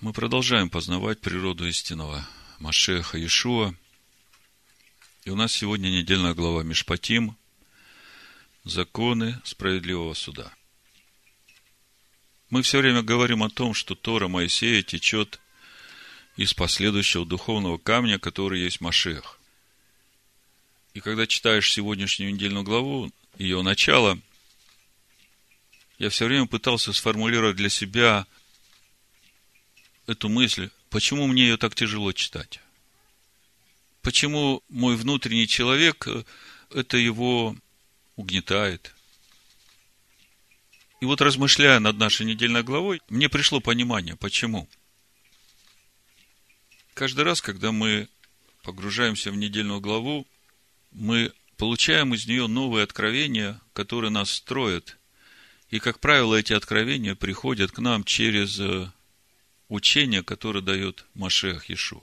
Мы продолжаем познавать природу истинного Машеха Иешуа. И у нас сегодня недельная глава Мишпатим «Законы справедливого суда». Мы все время говорим о том, что Тора Моисея течет из последующего духовного камня, который есть Машех. И когда читаешь сегодняшнюю недельную главу, ее начало, я все время пытался сформулировать для себя – эту мысль, почему мне ее так тяжело читать? Почему мой внутренний человек э, это его угнетает? И вот размышляя над нашей недельной главой, мне пришло понимание, почему. Каждый раз, когда мы погружаемся в недельную главу, мы получаем из нее новые откровения, которые нас строят. И, как правило, эти откровения приходят к нам через э, учение, которое дает Машех Иешуа.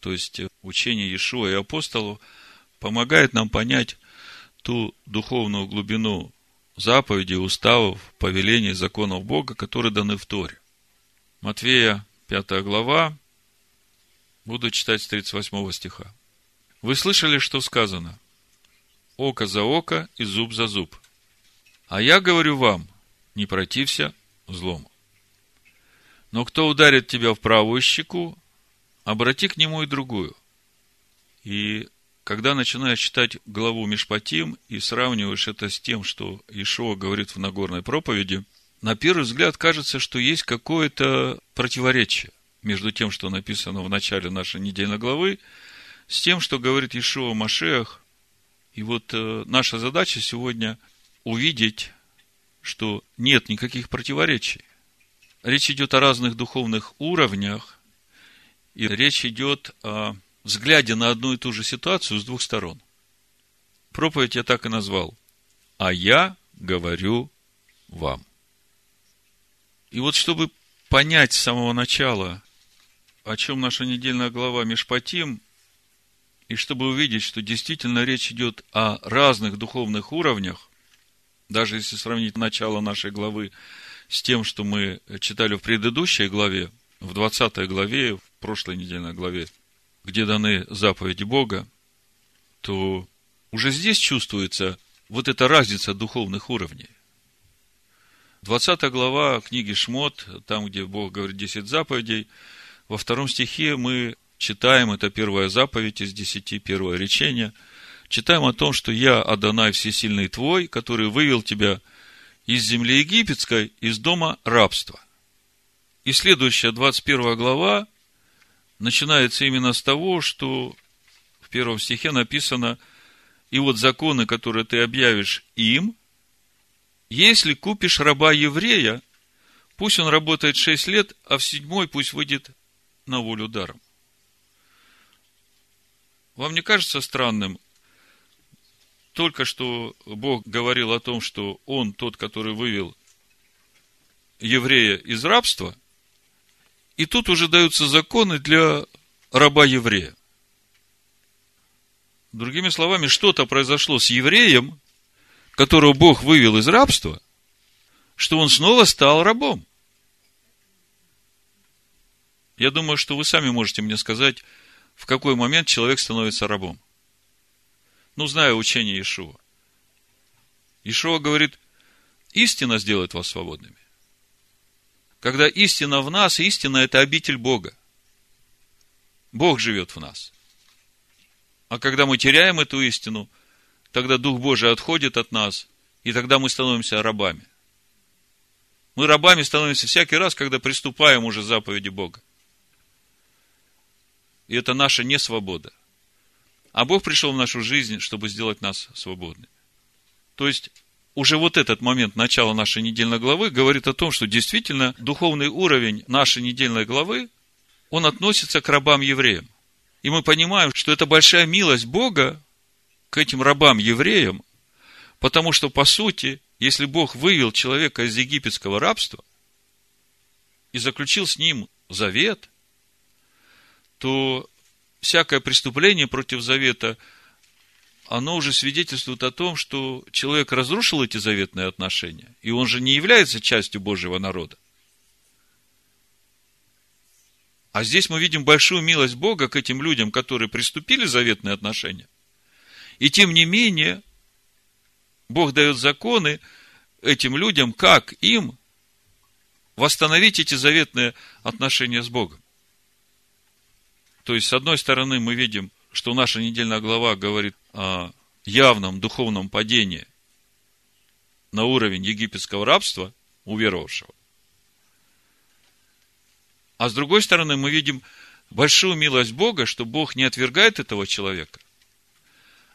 То есть э, учение Иешуа и апостолов помогает нам понять ту духовную глубину заповедей, уставов, повелений, законов Бога, которые даны в Торе. Матвея, 5 глава, буду читать с 38 стиха. Вы слышали, что сказано? Око за око и зуб за зуб. А я говорю вам, не протився злому. Но кто ударит тебя в правую щеку, обрати к нему и другую. И когда начинаешь читать главу Мишпатим и сравниваешь это с тем, что Ишуа говорит в Нагорной проповеди, на первый взгляд кажется, что есть какое-то противоречие между тем, что написано в начале нашей недельной главы, с тем, что говорит Ишуа Машех. И вот э, наша задача сегодня увидеть, что нет никаких противоречий. Речь идет о разных духовных уровнях, и речь идет о взгляде на одну и ту же ситуацию с двух сторон. Проповедь я так и назвал. А я говорю вам. И вот чтобы понять с самого начала, о чем наша недельная глава Мишпатим, и чтобы увидеть, что действительно речь идет о разных духовных уровнях, даже если сравнить начало нашей главы с тем, что мы читали в предыдущей главе, в 20 главе, в прошлой недельной главе, где даны заповеди Бога, то уже здесь чувствуется вот эта разница духовных уровней. 20 глава книги Шмот, там, где Бог говорит 10 заповедей, во втором стихе мы читаем, это первая заповедь из десяти, первое речение, читаем о том, что «Я, Адонай Всесильный Твой, который вывел тебя из земли египетской, из дома рабства. И следующая, 21 глава, начинается именно с того, что в первом стихе написано, и вот законы, которые ты объявишь им, если купишь раба еврея, пусть он работает шесть лет, а в седьмой пусть выйдет на волю даром. Вам не кажется странным, только что Бог говорил о том, что Он тот, который вывел еврея из рабства, и тут уже даются законы для раба-еврея. Другими словами, что-то произошло с евреем, которого Бог вывел из рабства, что он снова стал рабом. Я думаю, что вы сами можете мне сказать, в какой момент человек становится рабом ну, зная учение Иешуа. Иешуа говорит, истина сделает вас свободными. Когда истина в нас, истина – это обитель Бога. Бог живет в нас. А когда мы теряем эту истину, тогда Дух Божий отходит от нас, и тогда мы становимся рабами. Мы рабами становимся всякий раз, когда приступаем уже заповеди Бога. И это наша несвобода. А Бог пришел в нашу жизнь, чтобы сделать нас свободными. То есть, уже вот этот момент начала нашей недельной главы говорит о том, что действительно духовный уровень нашей недельной главы, он относится к рабам-евреям. И мы понимаем, что это большая милость Бога к этим рабам-евреям, потому что, по сути, если Бог вывел человека из египетского рабства и заключил с ним завет, то всякое преступление против завета, оно уже свидетельствует о том, что человек разрушил эти заветные отношения, и он же не является частью Божьего народа. А здесь мы видим большую милость Бога к этим людям, которые приступили заветные отношения. И тем не менее, Бог дает законы этим людям, как им восстановить эти заветные отношения с Богом. То есть, с одной стороны, мы видим, что наша недельная глава говорит о явном духовном падении на уровень египетского рабства уверовавшего. А с другой стороны, мы видим большую милость Бога, что Бог не отвергает этого человека,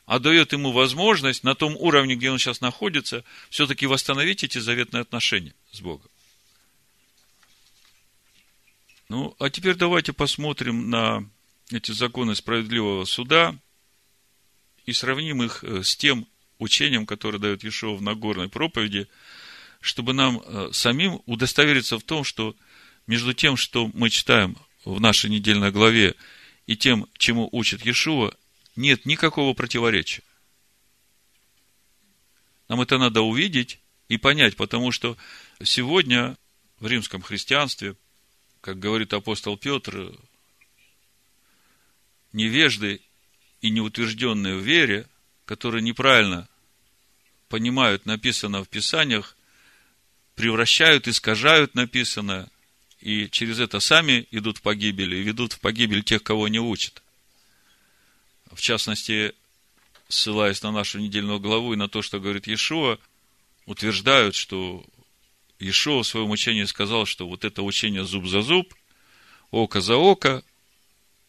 а дает ему возможность на том уровне, где он сейчас находится, все-таки восстановить эти заветные отношения с Богом. Ну, а теперь давайте посмотрим на эти законы справедливого суда и сравним их э, с тем учением, которое дает Ешова в Нагорной проповеди, чтобы нам э, самим удостовериться в том, что между тем, что мы читаем в нашей недельной главе, и тем, чему учит Иешуа, нет никакого противоречия. Нам это надо увидеть и понять, потому что сегодня в римском христианстве, как говорит апостол Петр, невежды и неутвержденные в вере, которые неправильно понимают написанное в Писаниях, превращают, искажают написанное, и через это сами идут в погибель, и ведут в погибель тех, кого не учат. В частности, ссылаясь на нашу недельную главу и на то, что говорит Иешуа, утверждают, что Иешуа в своем учении сказал, что вот это учение зуб за зуб, око за око,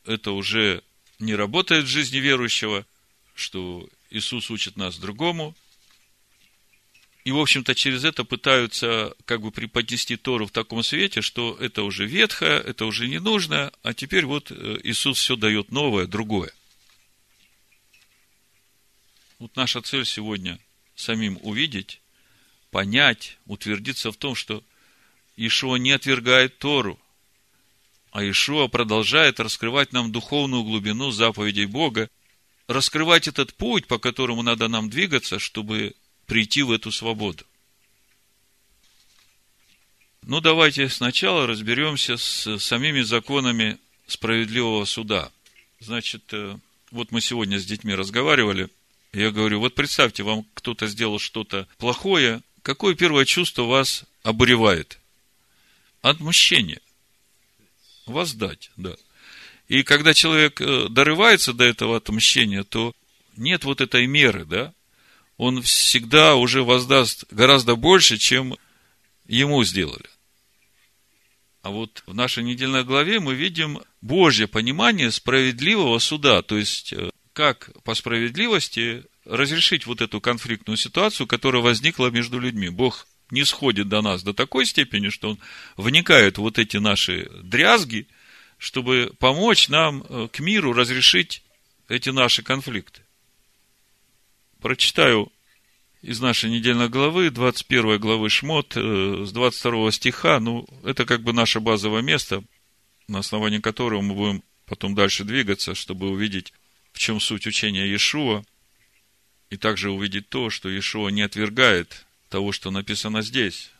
это уже не работает в жизни верующего, что Иисус учит нас другому, и, в общем-то, через это пытаются как бы преподнести Тору в таком свете, что это уже ветхое, это уже не нужно, а теперь вот э, Иисус все дает новое, другое. Вот наша цель сегодня самим увидеть, понять, утвердиться в том, что Ишуа не отвергает Тору, а Ишуа продолжает раскрывать нам духовную глубину заповедей Бога, раскрывать этот путь, по которому надо нам двигаться, чтобы прийти в эту свободу. Ну, давайте сначала разберемся с самими законами справедливого суда. Значит, э, вот мы сегодня с детьми разговаривали. Я говорю, вот представьте, вам кто-то сделал что-то плохое. Какое первое чувство вас обуревает? Отмщение. Воздать, да. И когда человек э, дорывается до этого отмщения, то нет вот этой меры, да, он всегда уже воздаст гораздо больше, чем ему сделали. А вот в нашей недельной главе мы видим Божье понимание справедливого суда, то есть э, как по справедливости разрешить вот эту конфликтную ситуацию, которая возникла между людьми. Бог не сходит до нас до такой степени, что Он вникает в вот эти наши дрязги, чтобы помочь нам э, к миру разрешить эти наши конфликты. Прочитаю из нашей недельной главы, 21 главы Шмот, э, с 22 стиха, ну, это как бы наше базовое место, на основании которого мы будем потом дальше двигаться, чтобы увидеть, в чем суть учения Иешуа, и также увидеть то, что Иешуа не отвергает того, что написано здесь.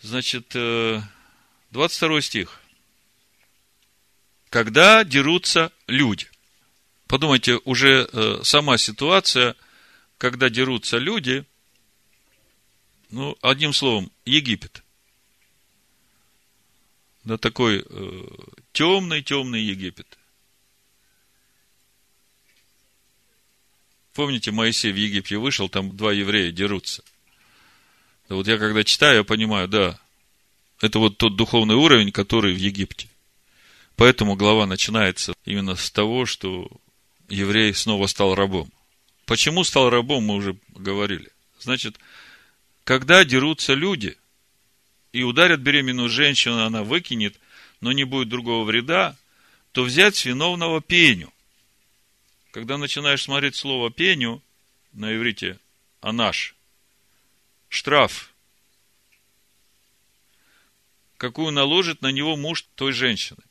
Значит, 22 э, стих. Когда дерутся люди. Подумайте, уже э, сама ситуация, когда дерутся люди, ну, одним словом, Египет. Да, такой э, темный, темный Египет. Помните, Моисей в Египте вышел, там два еврея дерутся. Да вот я когда читаю, я понимаю, да, это вот тот духовный уровень, который в Египте. Поэтому глава начинается именно с того, что еврей снова стал рабом. Почему стал рабом, мы уже говорили. Значит, когда дерутся люди и ударят беременную женщину, она выкинет, но не будет другого вреда, то взять с виновного пеню. Когда начинаешь смотреть слово пеню, на иврите анаш, штраф, какую наложит на него муж той женщины.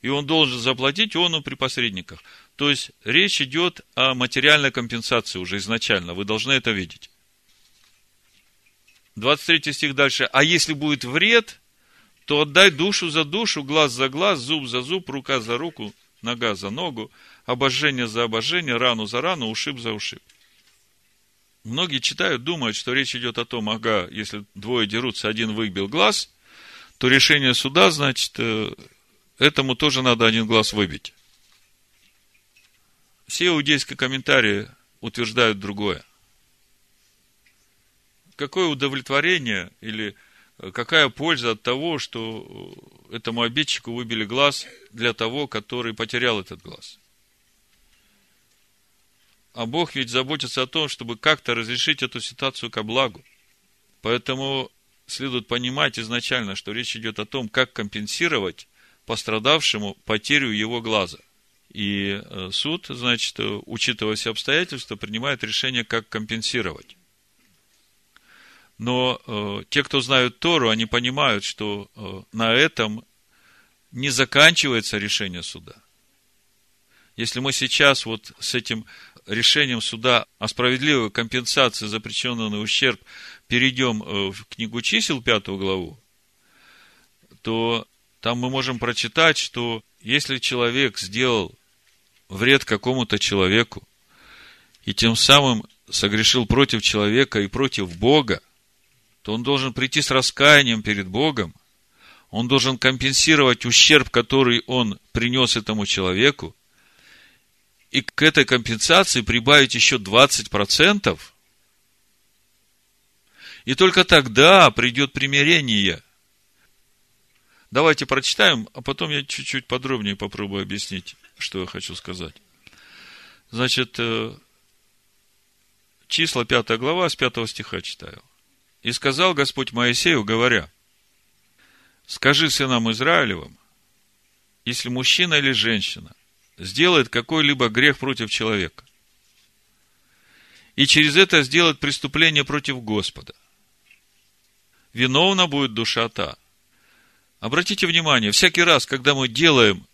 И он должен заплатить ону при посредниках. То есть речь идет о материальной компенсации уже изначально. Вы должны это видеть. 23 стих дальше. А если будет вред, то отдай душу за душу, глаз за глаз, зуб за зуб, рука за руку, нога за ногу, обожжение за обожжение, рану за рану, ушиб за ушиб. Многие читают, думают, что речь идет о том, ага, если двое дерутся, один выбил глаз, то решение суда, значит, э, этому тоже надо один глаз выбить. Все иудейские комментарии утверждают другое. Какое удовлетворение или э, какая польза от того, что э, этому обидчику выбили глаз для того, который потерял этот глаз? А Бог ведь заботится о том, чтобы как-то разрешить эту ситуацию ко благу. Поэтому следует понимать изначально, что речь идет о том, как компенсировать пострадавшему потерю его глаза. И э, суд, значит, э, учитывая все обстоятельства, принимает решение, как компенсировать. Но э, те, кто знают Тору, они понимают, что э, на этом не заканчивается решение суда. Если мы сейчас вот с этим решением суда о справедливой компенсации за причиненный ущерб перейдем э, в книгу чисел, пятую главу, то там мы можем прочитать, что если человек сделал вред какому-то человеку, и тем самым согрешил против человека и против Бога, то он должен прийти с раскаянием перед Богом, он должен компенсировать ущерб, который он принес этому человеку, и к этой компенсации прибавить еще 20%, и только тогда придет примирение. Давайте прочитаем, а потом я чуть-чуть подробнее попробую объяснить, что я хочу сказать. Значит, э, числа 5 глава, с 5 стиха читаю. «И сказал Господь Моисею, говоря, скажи сынам Израилевым, если мужчина или женщина сделает какой-либо грех против человека. И через это сделает преступление против Господа. Виновна будет душа та. Обратите внимание, всякий раз, когда мы делаем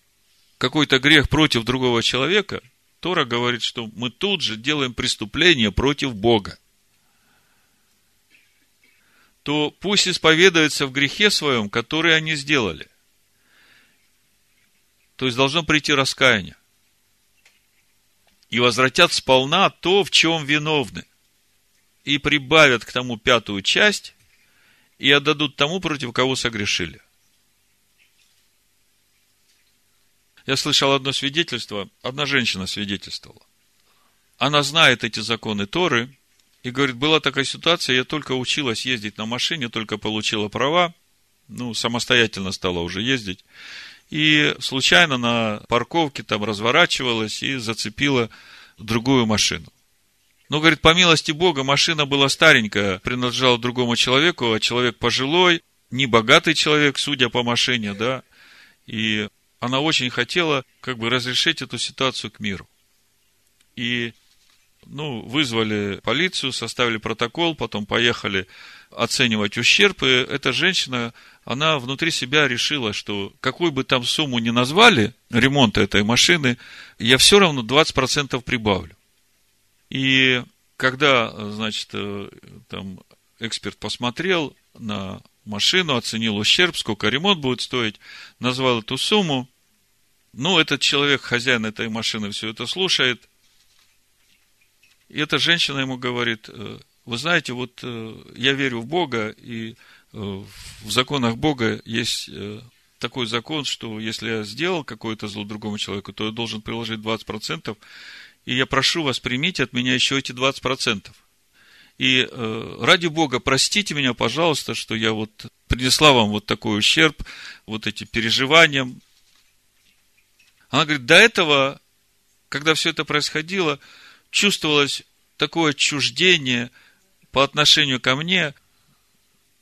какой-то грех против другого человека, Тора говорит, что мы тут же делаем преступление против Бога. То пусть исповедуется в грехе своем, который они сделали. То есть должно прийти раскаяние и возвратят сполна то, в чем виновны, и прибавят к тому пятую часть, и отдадут тому, против кого согрешили. Я слышал одно свидетельство, одна женщина свидетельствовала. Она знает эти законы Торы, и говорит, была такая ситуация, я только училась ездить на машине, только получила права, ну, самостоятельно стала уже ездить и случайно на парковке там разворачивалась и зацепила другую машину. Но, говорит, по милости Бога, машина была старенькая, принадлежала другому человеку, а человек пожилой, не богатый человек, судя по машине, да, и она очень хотела как бы разрешить эту ситуацию к миру. И, ну, вызвали полицию, составили протокол, потом поехали оценивать ущерб, и эта женщина она внутри себя решила, что какую бы там сумму ни назвали ремонта этой машины, я все равно 20% прибавлю. И когда, значит, э, там эксперт посмотрел на машину, оценил ущерб, сколько ремонт будет стоить, назвал эту сумму, ну, этот человек, хозяин этой машины, все это слушает. И эта женщина ему говорит, «Э, вы знаете, вот э, я верю в Бога, и Э, в законах Бога есть такой закон, что если я сделал какое-то зло другому человеку, то я должен приложить 20%, и я прошу вас, примите от меня еще эти 20%. И ради Бога, простите меня, пожалуйста, что я вот принесла вам вот такой ущерб, вот эти переживания. Она говорит, до этого, когда все это происходило, чувствовалось такое отчуждение по отношению ко мне –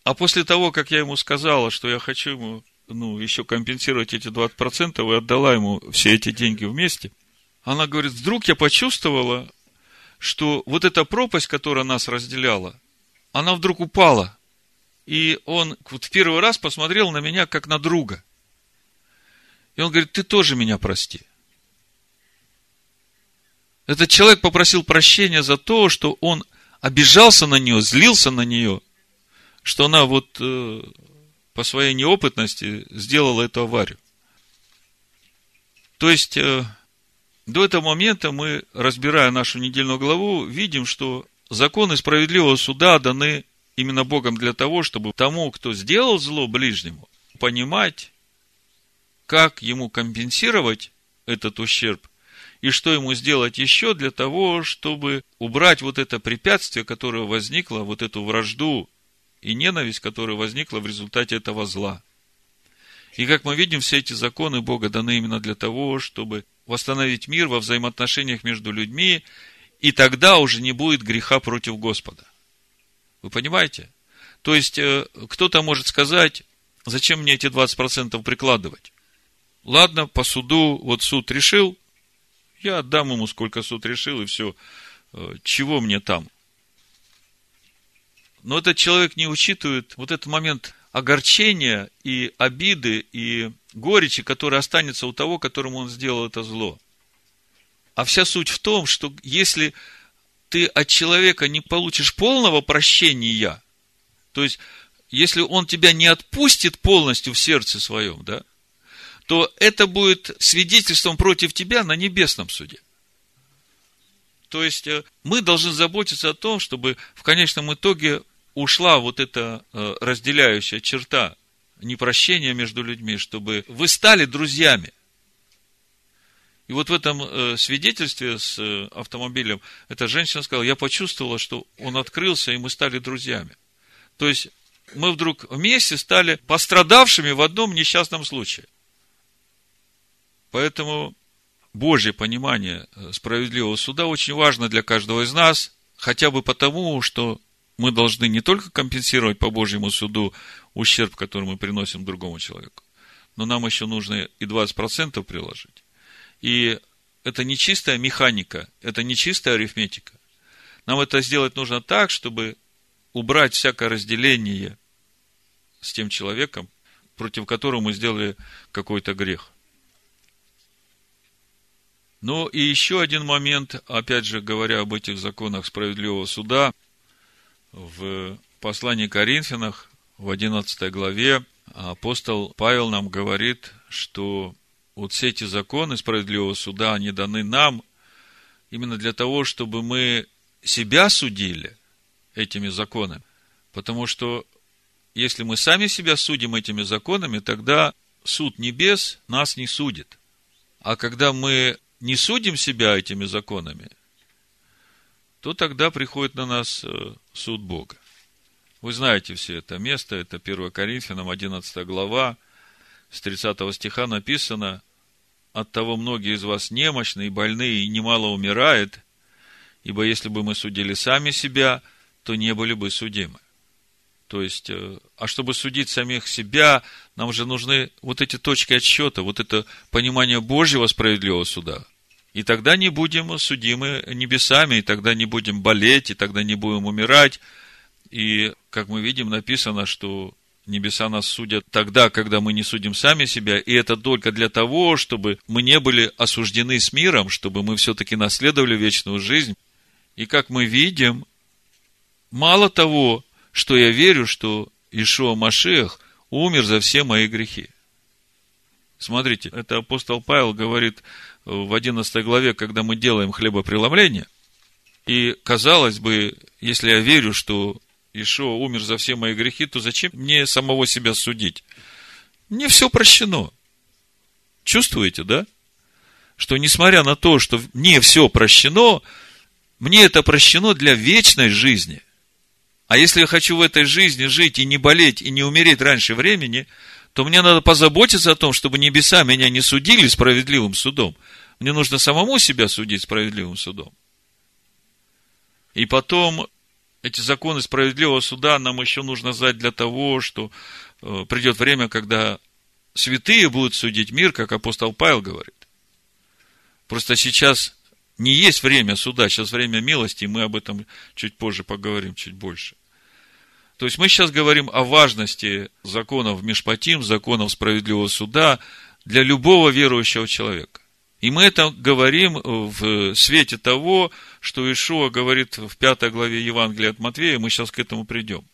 а после того, как я ему сказала, что я хочу ему ну, еще компенсировать эти 20% и отдала ему все эти деньги вместе, она говорит, вдруг я почувствовала, что вот эта пропасть, которая нас разделяла, она вдруг упала. И он вот в первый раз посмотрел на меня как на друга. И он говорит, ты тоже меня прости. Этот человек попросил прощения за то, что он обижался на нее, злился на нее, что она вот э, по своей неопытности сделал эту аварию. То есть, э, до этого момента мы, разбирая нашу недельную главу, видим, что законы справедливого суда даны именно Богом для того, чтобы тому, кто сделал зло ближнему, понимать, как ему компенсировать этот ущерб и что ему сделать еще для того, чтобы убрать вот это препятствие, которое возникло, вот эту вражду и ненависть, которая возникла в результате этого зла. И как мы видим, все эти законы Бога даны именно для того, чтобы восстановить мир во взаимоотношениях между людьми, и тогда уже не будет греха против Господа. Вы понимаете? То есть, э, кто-то может сказать, зачем мне эти 20% прикладывать? Ладно, по суду, вот суд решил, я отдам ему, сколько суд решил, и все. Э, чего мне там? Но этот человек не учитывает вот этот момент огорчения и обиды и горечи, которая останется у того, которому он сделал это зло. А вся суть в том, что если ты от человека не получишь полного прощения, то есть, если он тебя не отпустит полностью в сердце своем, да, то это будет свидетельством против тебя на небесном суде. То есть, э, мы должны заботиться о том, чтобы в конечном итоге ушла вот эта э, разделяющая черта непрощения между людьми, чтобы вы стали друзьями. И вот в этом э, свидетельстве с автомобилем эта женщина сказала, я почувствовала, что он открылся, и мы стали друзьями. То есть, мы вдруг вместе стали пострадавшими в одном несчастном случае. Поэтому Божье понимание э, справедливого суда очень важно для каждого из нас, хотя бы потому, что мы должны не только компенсировать по Божьему суду ущерб, который мы приносим другому человеку, но нам еще нужно и 20% приложить. И это не чистая механика, это не чистая арифметика. Нам это сделать нужно так, чтобы убрать всякое разделение с тем человеком, против которого мы сделали какой-то грех. Ну и еще один момент, опять же говоря об этих законах справедливого суда, в послании Коринфянах в 11 главе апостол Павел нам говорит, что вот все эти законы справедливого суда, они даны нам именно для того, чтобы мы себя судили этими законами. Потому что если мы сами себя судим этими законами, тогда суд небес нас не судит. А когда мы не судим себя этими законами, то тогда приходит на нас э, суд Бога. Вы знаете все это место, это 1 Коринфянам 11 глава, с 30 стиха написано, «От того многие из вас немощны и больны, и немало умирает, ибо если бы мы судили сами себя, то не были бы судимы». То есть, э, а чтобы судить самих себя, нам же нужны вот эти точки отсчета, вот это понимание Божьего справедливого суда. И тогда не будем судимы небесами, и тогда не будем болеть, и тогда не будем умирать. И, как мы видим, написано, что небеса нас судят тогда, когда мы не судим сами себя, и это только для того, чтобы мы не были осуждены с миром, чтобы мы все-таки наследовали вечную жизнь. И как мы видим, мало того, что я верю, что Ишуа Машех умер за все мои грехи. Смотрите, это апостол Павел говорит в 11 главе, когда мы делаем хлебопреломление, и, казалось бы, если я верю, что Ишуа умер за все мои грехи, то зачем мне самого себя судить? Мне все прощено. Чувствуете, да? Что несмотря на то, что мне все прощено, мне это прощено для вечной жизни. А если я хочу в этой жизни жить и не болеть, и не умереть раньше времени, то мне надо позаботиться о том, чтобы небеса меня не судили справедливым судом. Мне нужно самому себя судить справедливым судом. И потом эти законы справедливого суда нам еще нужно знать для того, что э, придет время, когда святые будут судить мир, как апостол Павел говорит. Просто сейчас не есть время суда, сейчас время милости, и мы об этом чуть позже поговорим, чуть больше. То есть мы сейчас говорим о важности законов Мишпатим, законов справедливого суда для любого верующего человека. И мы это говорим в свете того, что Ишуа говорит в пятой главе Евангелия от Матвея, мы сейчас к этому придем.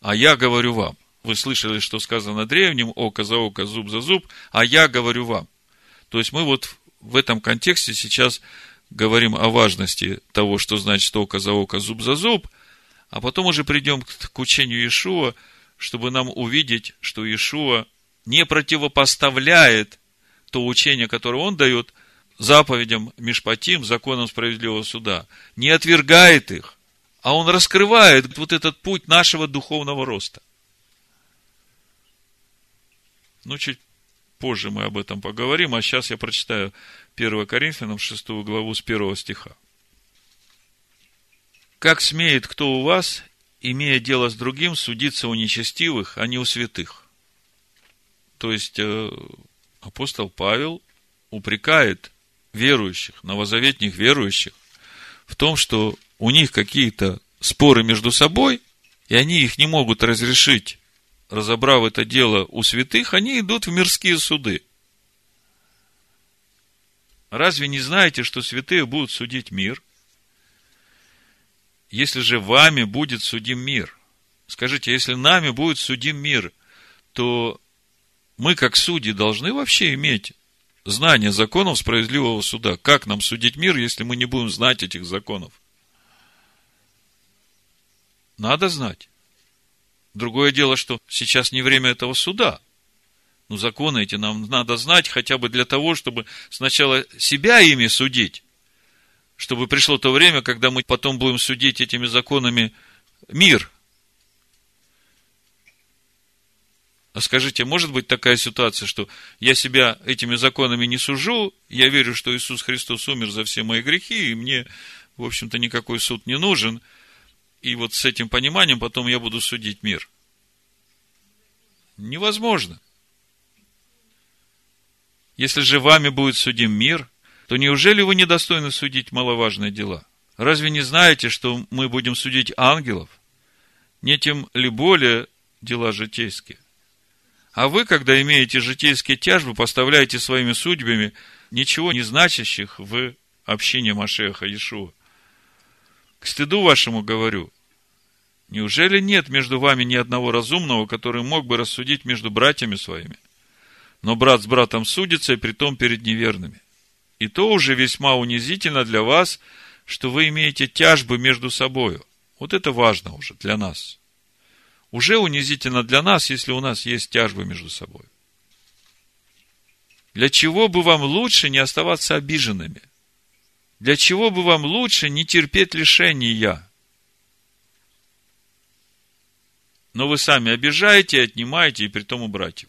А я говорю вам. вы слышали, что сказано древним, око за око, зуб за зуб, а я говорю вам. То есть мы вот в этом контексте сейчас говорим о важности того, что значит око за око, зуб за зуб, а потом уже придем к учению Иешуа, чтобы нам увидеть, что Иешуа не противопоставляет то учение, которое он дает, заповедям Мишпатим, законам справедливого суда, не отвергает их, а он раскрывает вот этот путь нашего духовного роста. Ну, чуть позже мы об этом поговорим, а сейчас я прочитаю 1 Коринфянам 6 главу с 1 стиха. «Как смеет кто у вас, имея дело с другим, судиться у нечестивых, а не у святых?» То есть, э, апостол Павел упрекает верующих, новозаветних верующих, в том, что у них какие-то споры между собой, и они их не могут разрешить, разобрав это дело у святых, они идут в мирские суды. Разве не знаете, что святые будут судить мир? Если же вами будет судим мир, скажите, если нами будет судим мир, то мы, как судьи, должны вообще иметь знание законов справедливого суда. Как нам судить мир, если мы не будем знать этих законов? Надо знать. Другое дело, что сейчас не время этого суда. Но законы эти нам надо знать хотя бы для того, чтобы сначала себя ими судить, чтобы пришло то время, когда мы потом будем судить этими законами мир – А скажите, может быть такая ситуация, что я себя этими законами не сужу, я верю, что Иисус Христос умер за все мои грехи, и мне, в общем-то, никакой суд не нужен, и вот с этим пониманием потом я буду судить мир. Невозможно. Если же вами будет судим мир, то неужели вы недостойны судить маловажные дела? Разве не знаете, что мы будем судить ангелов? Не тем ли более дела житейские? А вы, когда имеете житейские тяжбы, поставляете своими судьбами ничего не значащих в общине Машеха Иешуа. К стыду вашему говорю, неужели нет между вами ни одного разумного, который мог бы рассудить между братьями своими? Но брат с братом судится, и притом перед неверными. И то уже весьма унизительно для вас, что вы имеете тяжбы между собою. Вот это важно уже для нас уже унизительно для нас, если у нас есть тяжбы между собой. Для чего бы вам лучше не оставаться обиженными? Для чего бы вам лучше не терпеть лишения? Но вы сами обижаете и отнимаете, и при том у братьев.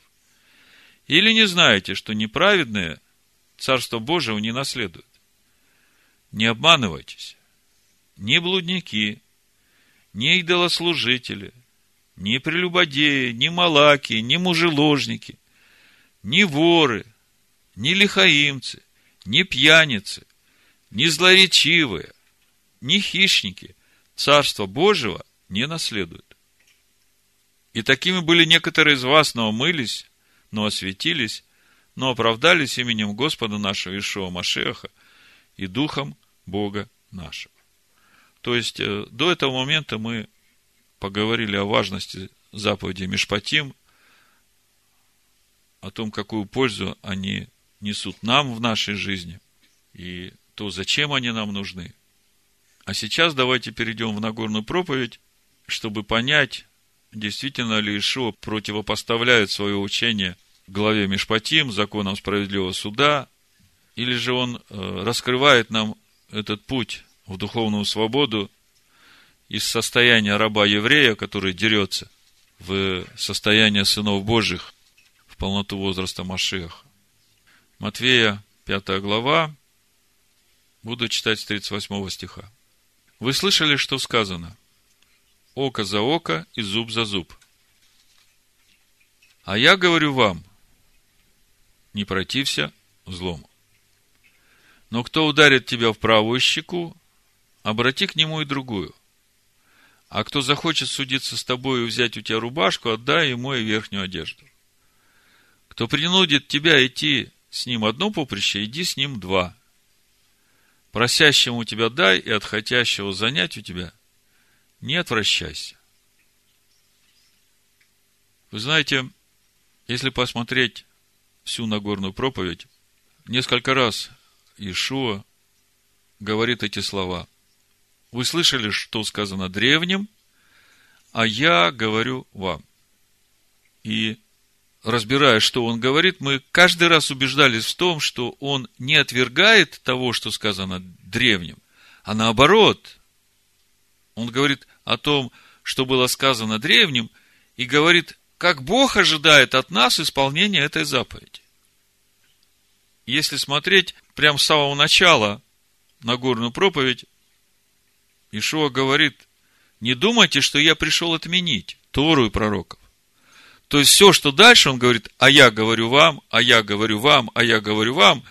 Или не знаете, что неправедные Царство Божие не наследуют? Не обманывайтесь. Ни блудники, ни идолослужители, ни прелюбодеи, ни малаки, ни мужеложники, ни воры, ни лихаимцы, ни пьяницы, ни злоречивые, ни хищники Царство Божьего не наследуют. И такими были некоторые из вас, но омылись, но осветились, но оправдались именем Господа нашего Ишуа Машеха и Духом Бога нашего. То есть, э, до этого момента мы поговорили о важности заповеди Мишпатим, о том, какую пользу они несут нам в нашей жизни, и то, зачем они нам нужны. А сейчас давайте перейдем в Нагорную проповедь, чтобы понять, действительно ли Ишуа противопоставляет свое учение главе Мишпатим, законам справедливого суда, или же он э, раскрывает нам этот путь в духовную свободу из состояния раба-еврея, который дерется, в состояние сынов Божьих, в полноту возраста Машеха. Матвея, 5 глава, буду читать с 38 стиха. Вы слышали, что сказано? Око за око и зуб за зуб. А я говорю вам, не протився злому. Но кто ударит тебя в правую щеку, обрати к нему и другую. А кто захочет судиться с тобой и взять у тебя рубашку, отдай ему и верхнюю одежду. Кто принудит тебя идти с ним одно поприще, иди с ним два. Просящему тебя дай, и от хотящего занять у тебя не отвращайся. Вы знаете, если посмотреть всю Нагорную проповедь, несколько раз Ишуа говорит эти слова. Вы слышали, что сказано древним, а я говорю вам. И разбирая, что он говорит, мы каждый раз убеждались в том, что он не отвергает того, что сказано древним, а наоборот, он говорит о том, что было сказано древним, и говорит, как Бог ожидает от нас исполнения этой заповеди. Если смотреть прямо с самого начала Нагорную проповедь, Ишуа говорит, не думайте, что я пришел отменить Тору и пророков. То есть все, что дальше, он говорит, а я говорю вам, а я говорю вам, а я говорю вам,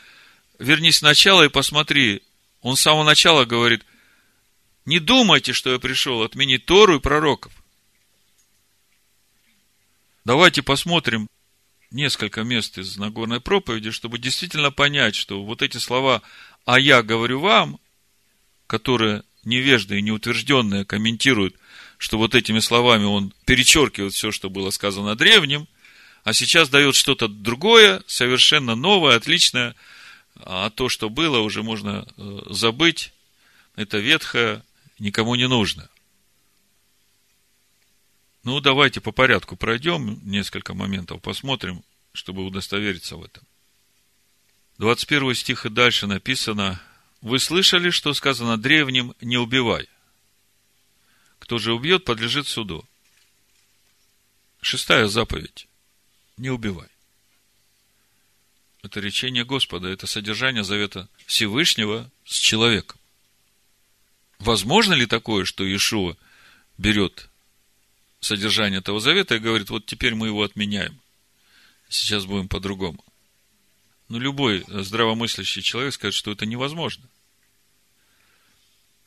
вернись сначала и посмотри. Он с самого начала говорит, не думайте, что я пришел отменить Тору и пророков. Давайте посмотрим несколько мест из Нагорной проповеди, чтобы действительно понять, что вот эти слова «а я говорю вам», которые невежды и неутвержденные комментируют, что вот этими словами он перечеркивает все, что было сказано древним, а сейчас дает что-то другое, совершенно новое, отличное, а то, что было, уже можно э, забыть. Это ветхое, никому не нужно. Ну, давайте по порядку пройдем несколько моментов, посмотрим, чтобы удостовериться в этом. 21 стих и дальше написано, «Вы слышали, что сказано древним, не убивай. Кто же убьет, подлежит суду». Шестая заповедь. Не убивай. Это речение Господа, это содержание завета Всевышнего с человеком. Возможно ли такое, что Иешуа берет содержание этого завета и говорит, вот теперь мы его отменяем. Сейчас будем по-другому. Но любой здравомыслящий человек скажет, что это невозможно.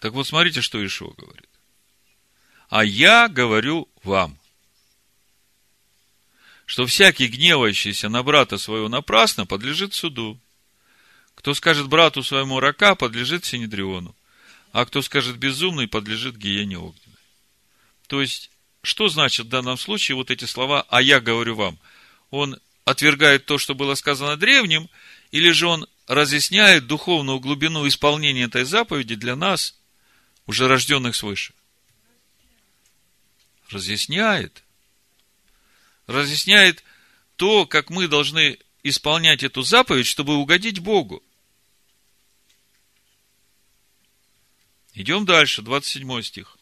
Так вот, смотрите, что Ишуа говорит. А я говорю вам, что всякий гневающийся на брата своего напрасно подлежит суду. Кто скажет брату своему рака, подлежит Синедриону. А кто скажет безумный, подлежит гиене огненной. То есть, что значит в данном случае вот эти слова «а я говорю вам»? Он отвергает то, что было сказано древним, или же он разъясняет духовную глубину исполнения этой заповеди для нас, уже рожденных свыше? Разъясняет. Разъясняет то, как мы должны исполнять эту заповедь, чтобы угодить Богу. Идем дальше, 27 стих.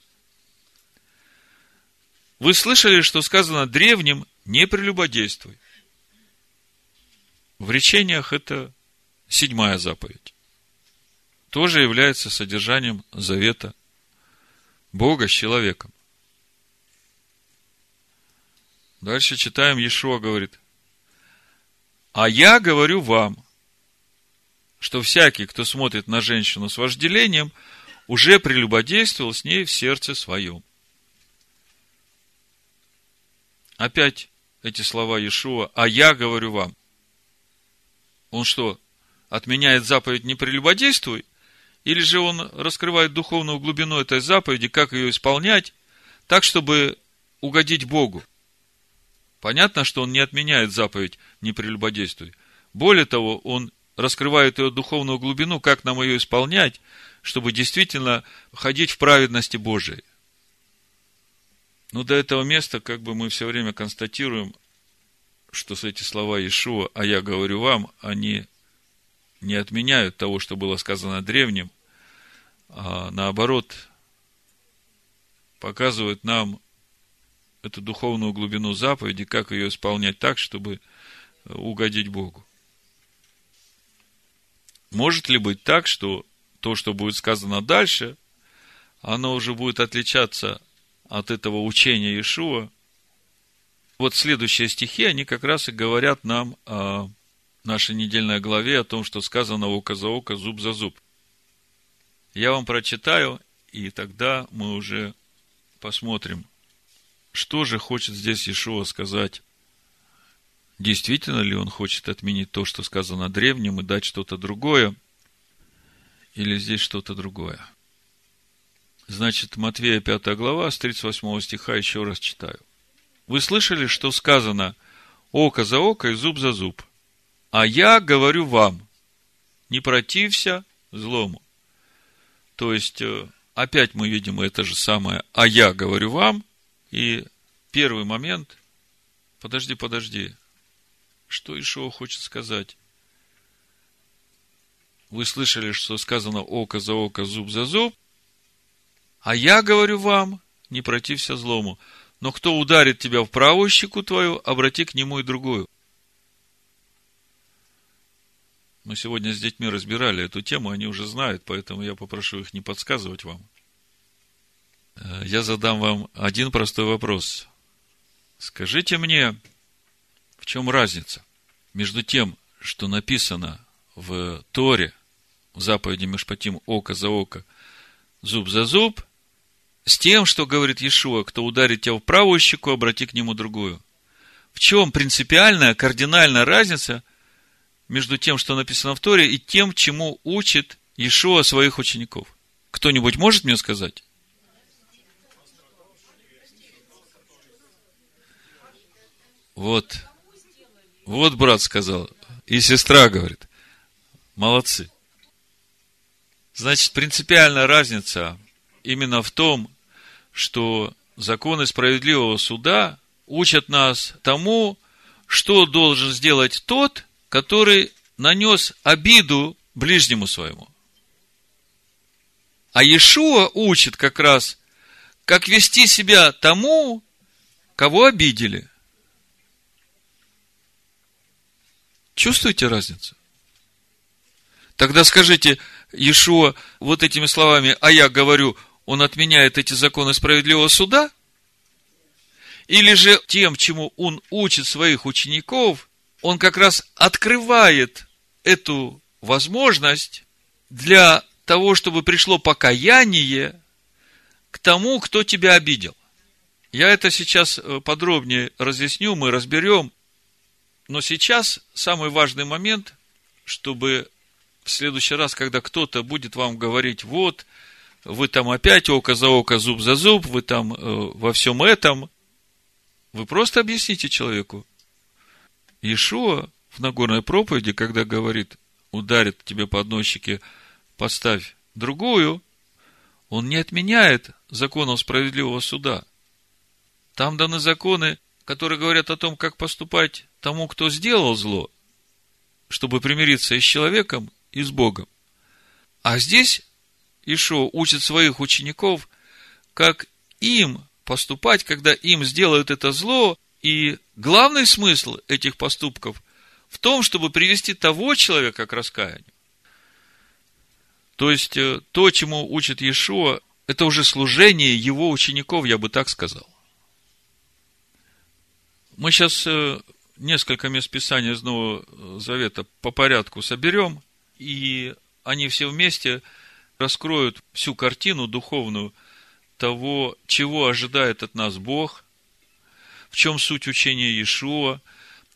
Вы слышали, что сказано древним «не прелюбодействуй». В речениях это седьмая заповедь. Тоже является содержанием завета Бога с человеком. Дальше читаем, Иешуа говорит, а я говорю вам, что всякий, кто смотрит на женщину с вожделением, уже прелюбодействовал с ней в сердце своем. Опять эти слова Иешуа, а я говорю вам. Он что, отменяет заповедь «не прелюбодействуй»? Или же он раскрывает духовную глубину этой заповеди, как ее исполнять, так, чтобы угодить Богу? Понятно, что он не отменяет заповедь «не прелюбодействуй». Более того, он раскрывает ее духовную глубину, как нам ее исполнять, чтобы действительно ходить в праведности Божией. Но до этого места, как бы мы все время констатируем, что эти слова Иешуа, а я говорю вам, они не отменяют того, что было сказано древним, а наоборот, показывают нам эту духовную глубину заповеди, как ее исполнять так, чтобы угодить Богу. Может ли быть так, что то, что будет сказано дальше, оно уже будет отличаться от этого учения Иешуа, вот следующие стихи, они как раз и говорят нам о нашей недельной главе, о том, что сказано око за око, зуб за зуб. Я вам прочитаю, и тогда мы уже посмотрим, что же хочет здесь Иешуа сказать. Действительно ли он хочет отменить то, что сказано древним, и дать что-то другое, или здесь что-то другое? Значит, Матвея 5 глава, с 38 стиха еще раз читаю. Вы слышали, что сказано око за око и зуб за зуб. А я говорю вам, не протився злому. То есть, э, опять мы видим это же самое, а я говорю вам, и первый момент, подожди, подожди, что Ишуа хочет сказать? Вы слышали, что сказано око за око, зуб за зуб, а я говорю вам, не протився злому. Но кто ударит тебя в правую щеку твою, обрати к нему и другую. Мы сегодня с детьми разбирали эту тему, они уже знают, поэтому я попрошу их не подсказывать вам. Э, я задам вам один простой вопрос. Скажите мне, в чем разница между тем, что написано в Торе, в заповеди Мишпатим, око за око, зуб за зуб, с тем, что говорит Иешуа, кто ударит тебя в правую щеку, обрати к нему другую. В чем принципиальная, кардинальная разница между тем, что написано в Торе, и тем, чему учит Иешуа своих учеников. Кто-нибудь может мне сказать? Вот. Вот брат сказал. И сестра говорит. Молодцы. Значит, принципиальная разница именно в том, что законы справедливого суда учат нас тому, что должен сделать тот, который нанес обиду ближнему своему. А Иешуа учит как раз, как вести себя тому, кого обидели. Чувствуете разницу? Тогда скажите, Иешуа вот этими словами, а я говорю, он отменяет эти законы справедливого суда? Или же тем, чему он учит своих учеников, он как раз открывает эту возможность для того, чтобы пришло покаяние к тому, кто тебя обидел. Я это сейчас э, подробнее разъясню, мы разберем. Но сейчас самый важный момент, чтобы в следующий раз, когда кто-то будет вам говорить, вот, вы там опять око за око, зуб за зуб, вы там э, во всем этом, вы просто объясните человеку, Иешуа в Нагорной проповеди, когда говорит, ударит тебе по одной щеке, поставь другую, он не отменяет законов справедливого суда. Там даны законы, которые говорят о том, как поступать тому, кто сделал зло, чтобы примириться и с человеком, и с Богом. А здесь Ишо учит своих учеников, как им поступать, когда им сделают это зло, и главный смысл этих поступков в том, чтобы привести того человека к раскаянию. То есть, э, то, чему учит Иешуа, это уже служение его учеников, я бы так сказал. Мы сейчас э, несколько мест Писания из Нового Завета по порядку соберем, и они все вместе раскроют всю картину духовную того, чего ожидает от нас Бог – в чем суть учения Иешуа,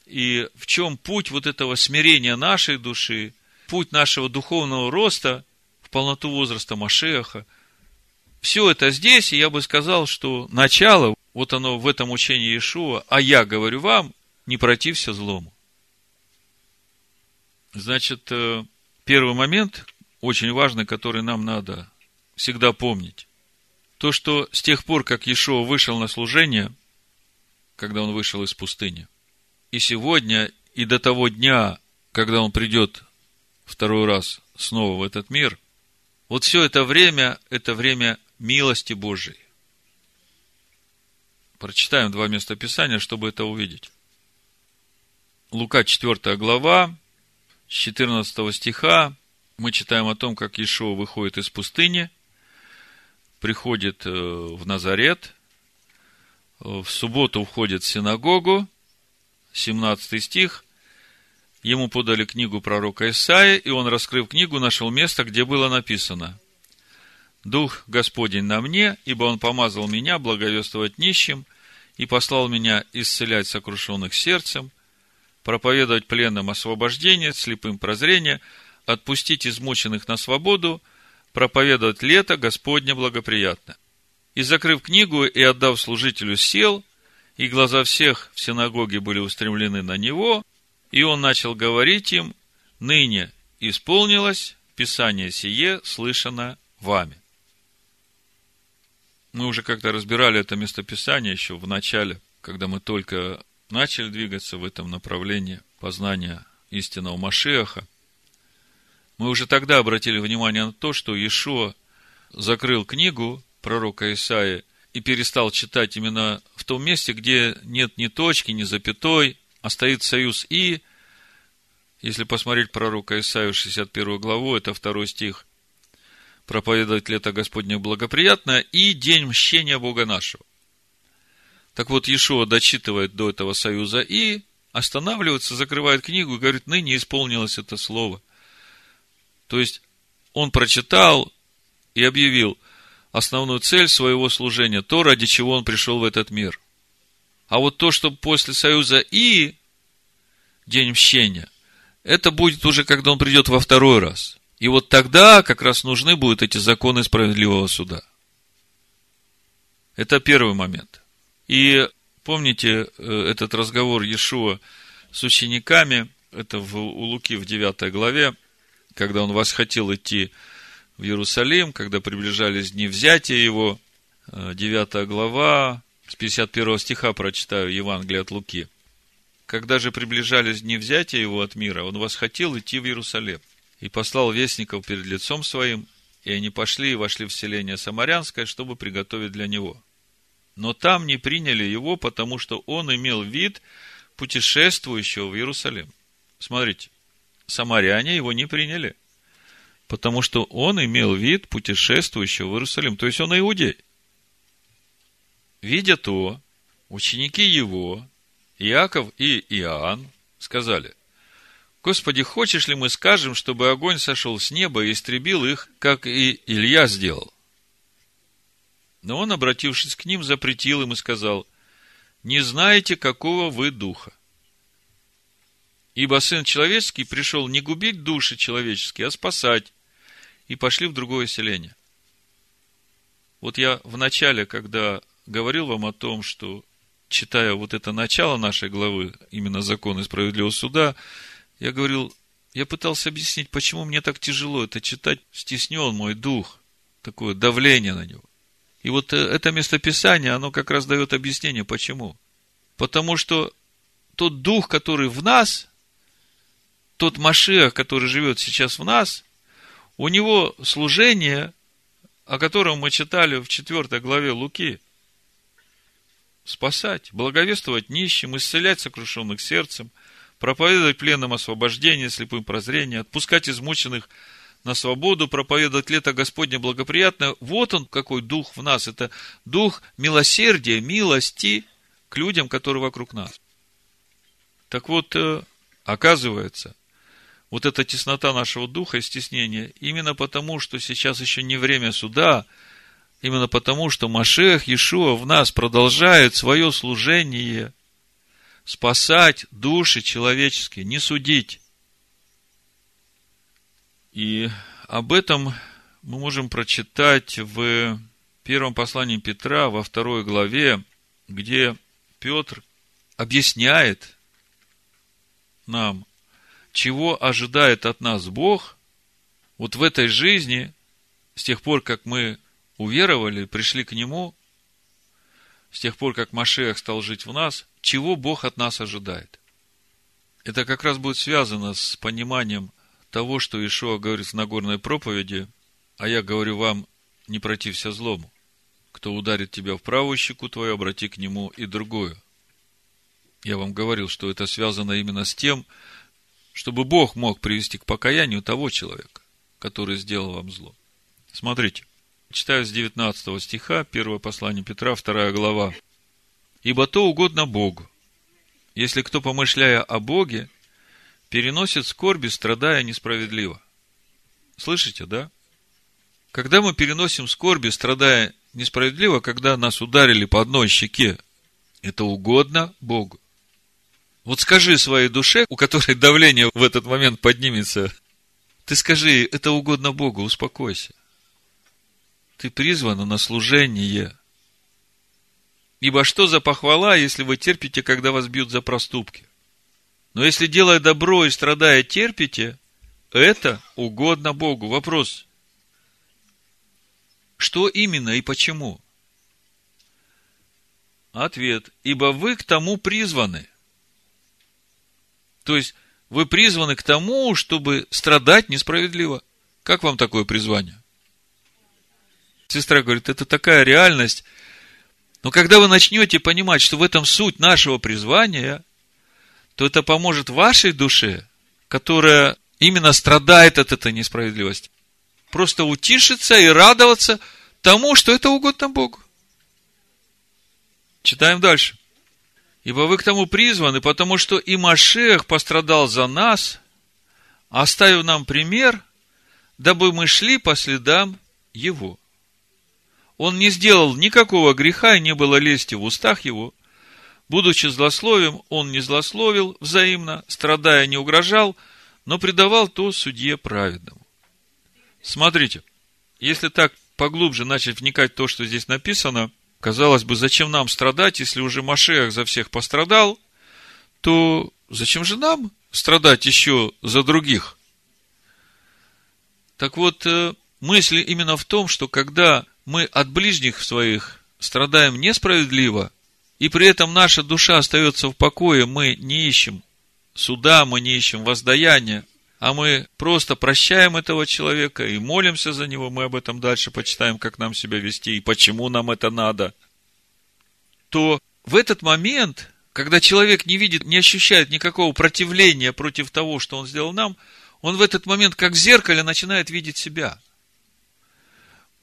и в чем путь вот этого смирения нашей души, путь нашего духовного роста в полноту возраста Машеха. Все это здесь, и я бы сказал, что начало, вот оно в этом учении Иешуа, а я говорю вам, не протився злому. Значит, э, первый момент, очень важный, который нам надо всегда помнить. То, что с тех пор, как Иешуа вышел на служение – когда он вышел из пустыни. И сегодня, и до того дня, когда он придет второй раз снова в этот мир, вот все это время, это время милости Божией. Прочитаем два места Писания, чтобы это увидеть. Лука 4 глава, с 14 стиха, мы читаем о том, как Иешуа выходит из пустыни, приходит э, в Назарет, в субботу входит в синагогу, 17 стих, ему подали книгу пророка Исаия, и он, раскрыв книгу, нашел место, где было написано «Дух Господень на мне, ибо Он помазал меня благовествовать нищим и послал меня исцелять сокрушенных сердцем, проповедовать пленным освобождение, слепым прозрение, отпустить измученных на свободу, проповедовать лето Господне благоприятно». И, закрыв книгу и отдав служителю, сел, и глаза всех в синагоге были устремлены на него, и он начал говорить им, ныне исполнилось Писание сие, слышано вами. Мы уже как-то разбирали это местописание еще в начале, когда мы только начали двигаться в этом направлении познания истинного Машеха. Мы уже тогда обратили внимание на то, что Иешуа закрыл книгу пророка Исаия и перестал читать именно в том месте, где нет ни точки, ни запятой, а стоит союз «и». Если посмотреть пророка Исаию 61 главу, это второй стих, проповедовать лето Господне благоприятное и день мщения Бога нашего. Так вот, Иешуа дочитывает до этого союза и останавливается, закрывает книгу и говорит, ныне исполнилось это слово. То есть, он прочитал и объявил основную цель своего служения, то, ради чего он пришел в этот мир. А вот то, что после союза и день мщения, это будет уже, когда он придет во второй раз. И вот тогда как раз нужны будут эти законы справедливого суда. Это первый момент. И помните э, этот разговор Иешуа с учениками, это в, у Луки в 9 главе, когда он вас идти в Иерусалим, когда приближались дни взятия его, 9 э, глава, с 51 стиха прочитаю Евангелие от Луки. Когда же приближались дни взятия его от мира, он вас идти в Иерусалим и послал вестников перед лицом своим, и они пошли и вошли в селение Самарянское, чтобы приготовить для него. Но там не приняли его, потому что он имел вид путешествующего в Иерусалим. Смотрите, самаряне его не приняли, потому что он имел вид путешествующего в Иерусалим, то есть он иудей. Видя то, ученики его, Иаков и Иоанн, сказали – Господи, хочешь ли мы скажем, чтобы огонь сошел с неба и истребил их, как и Илья сделал? Но он, обратившись к ним, запретил им и сказал, не знаете, какого вы духа. Ибо Сын Человеческий пришел не губить души человеческие, а спасать. И пошли в другое селение. Вот я в начале, когда говорил вам о том, что, читая вот это начало нашей главы, именно закон и справедливого суда, я говорил, я пытался объяснить, почему мне так тяжело это читать, стеснен мой дух, такое давление на него. И вот э, это местописание, оно как раз дает объяснение, почему. Потому что тот дух, который в нас, тот Машиах, который живет сейчас в нас, у него служение, о котором мы читали в 4 главе Луки, спасать, благовествовать нищим, исцелять сокрушенных сердцем – проповедовать пленным освобождение, слепым прозрение, отпускать измученных на свободу, проповедовать лето Господне благоприятное. Вот он, какой дух в нас. Это дух милосердия, милости к людям, которые вокруг нас. Так вот, э, оказывается, вот эта теснота нашего духа и стеснение, именно потому, что сейчас еще не время суда, именно потому, что Машех Иешуа в нас продолжает свое служение – спасать души человеческие, не судить. И об этом мы можем прочитать в первом послании Петра во второй главе, где Петр объясняет нам, чего ожидает от нас Бог вот в этой жизни, с тех пор, как мы уверовали, пришли к Нему, с тех пор, как Машех стал жить в нас, чего Бог от нас ожидает. Это как раз будет связано с пониманием того, что Ишуа говорит в Нагорной проповеди, а я говорю вам, не протився злому. Кто ударит тебя в правую щеку твою, обрати к нему и другую. Я вам говорил, что это связано именно с тем, чтобы Бог мог привести к покаянию того человека, который сделал вам зло. Смотрите, Читаю с 19 стиха, первое послание Петра, вторая глава. «Ибо то угодно Богу, если кто, помышляя о Боге, переносит скорби, страдая несправедливо». Слышите, да? Когда мы переносим скорби, страдая несправедливо, когда нас ударили по одной щеке, это угодно Богу. Вот скажи своей душе, у которой давление в этот момент поднимется, ты скажи, это угодно Богу, успокойся. Ты призвана на служение. Ибо что за похвала, если вы терпите, когда вас бьют за проступки? Но если делая добро и страдая терпите, это угодно Богу. Вопрос. Что именно и почему? Ответ. Ибо вы к тому призваны. То есть, вы призваны к тому, чтобы страдать несправедливо. Как вам такое призвание? Сестра говорит, это такая реальность. Но когда вы начнете понимать, что в этом суть нашего призвания, то это поможет вашей душе, которая именно страдает от этой несправедливости, просто утишиться и радоваться тому, что это угодно Богу. Читаем дальше. Ибо вы к тому призваны, потому что и Машех пострадал за нас, оставив нам пример, дабы мы шли по следам Его. Он не сделал никакого греха, и не было лести в устах его. Будучи злословием, он не злословил взаимно, страдая не угрожал, но предавал то судье праведному. Смотрите, если так поглубже начать вникать в то, что здесь написано, казалось бы, зачем нам страдать, если уже Машех за всех пострадал, то зачем же нам страдать еще за других? Так вот, э, мысль именно в том, что когда мы от ближних своих страдаем несправедливо, и при этом наша душа остается в покое, мы не ищем суда, мы не ищем воздаяния, а мы просто прощаем этого человека и молимся за него, мы об этом дальше почитаем, как нам себя вести и почему нам это надо, то в этот момент, когда человек не видит, не ощущает никакого противления против того, что он сделал нам, он в этот момент, как в зеркале, начинает видеть себя –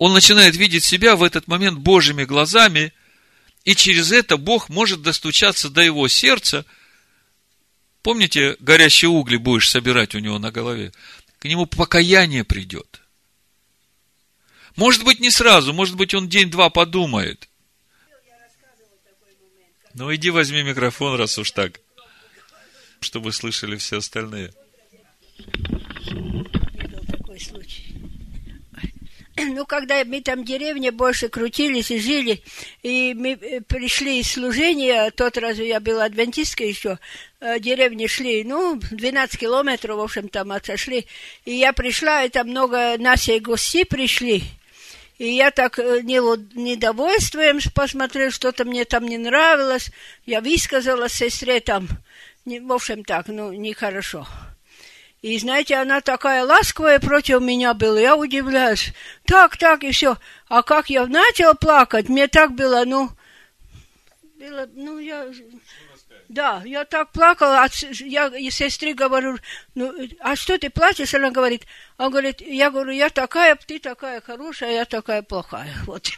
он начинает видеть себя в этот момент Божьими глазами, и через это Бог может достучаться до его сердца. Помните, горящие угли будешь собирать у него на голове? К нему покаяние придет. Может быть, не сразу, может быть, он день-два подумает. Ну, иди возьми микрофон, раз уж так, чтобы слышали все остальные. Ну, когда мы там в деревне больше крутились и жили, и мы э, пришли из служения, тот раз я была адвентисткой еще, э, деревни шли, ну, 12 километров, в общем, там отошли, и я пришла, и там много нашей гости пришли, и я так э, недовольствуем посмотрел, что-то мне там не нравилось, я высказала сестре там, в общем, так, ну, нехорошо. хорошо. И, знаете, она такая ласковая против меня была, я удивляюсь. Так, так, и все. А как я начала плакать, мне так было, ну, было, ну, я... Да, я так плакала, я и сестре говорю, ну, а что ты плачешь? Она говорит, он говорит, я говорю, я такая, ты такая хорошая, я такая плохая. Вот.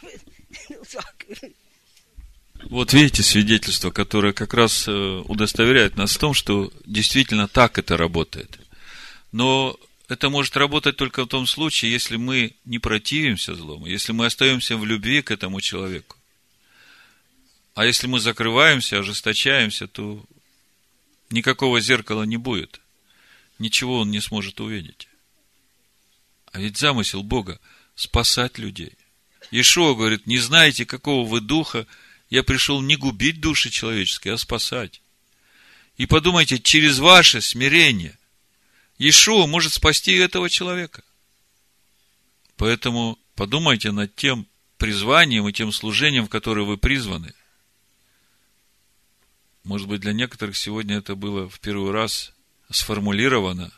Вот видите свидетельство, которое как раз э, удостоверяет нас в том, что действительно так это работает. Но это может работать только в том случае, если мы не противимся злому, если мы остаемся в любви к этому человеку. А если мы закрываемся, ожесточаемся, то никакого зеркала не будет. Ничего он не сможет увидеть. А ведь замысел Бога – спасать людей. Ишуа говорит, не знаете, какого вы духа, я пришел не губить души человеческие, а спасать. И подумайте, через ваше смирение – Иешуа может спасти этого человека. Поэтому подумайте над тем призванием и тем служением, в которое вы призваны. Может быть, для некоторых сегодня это было в первый раз сформулировано.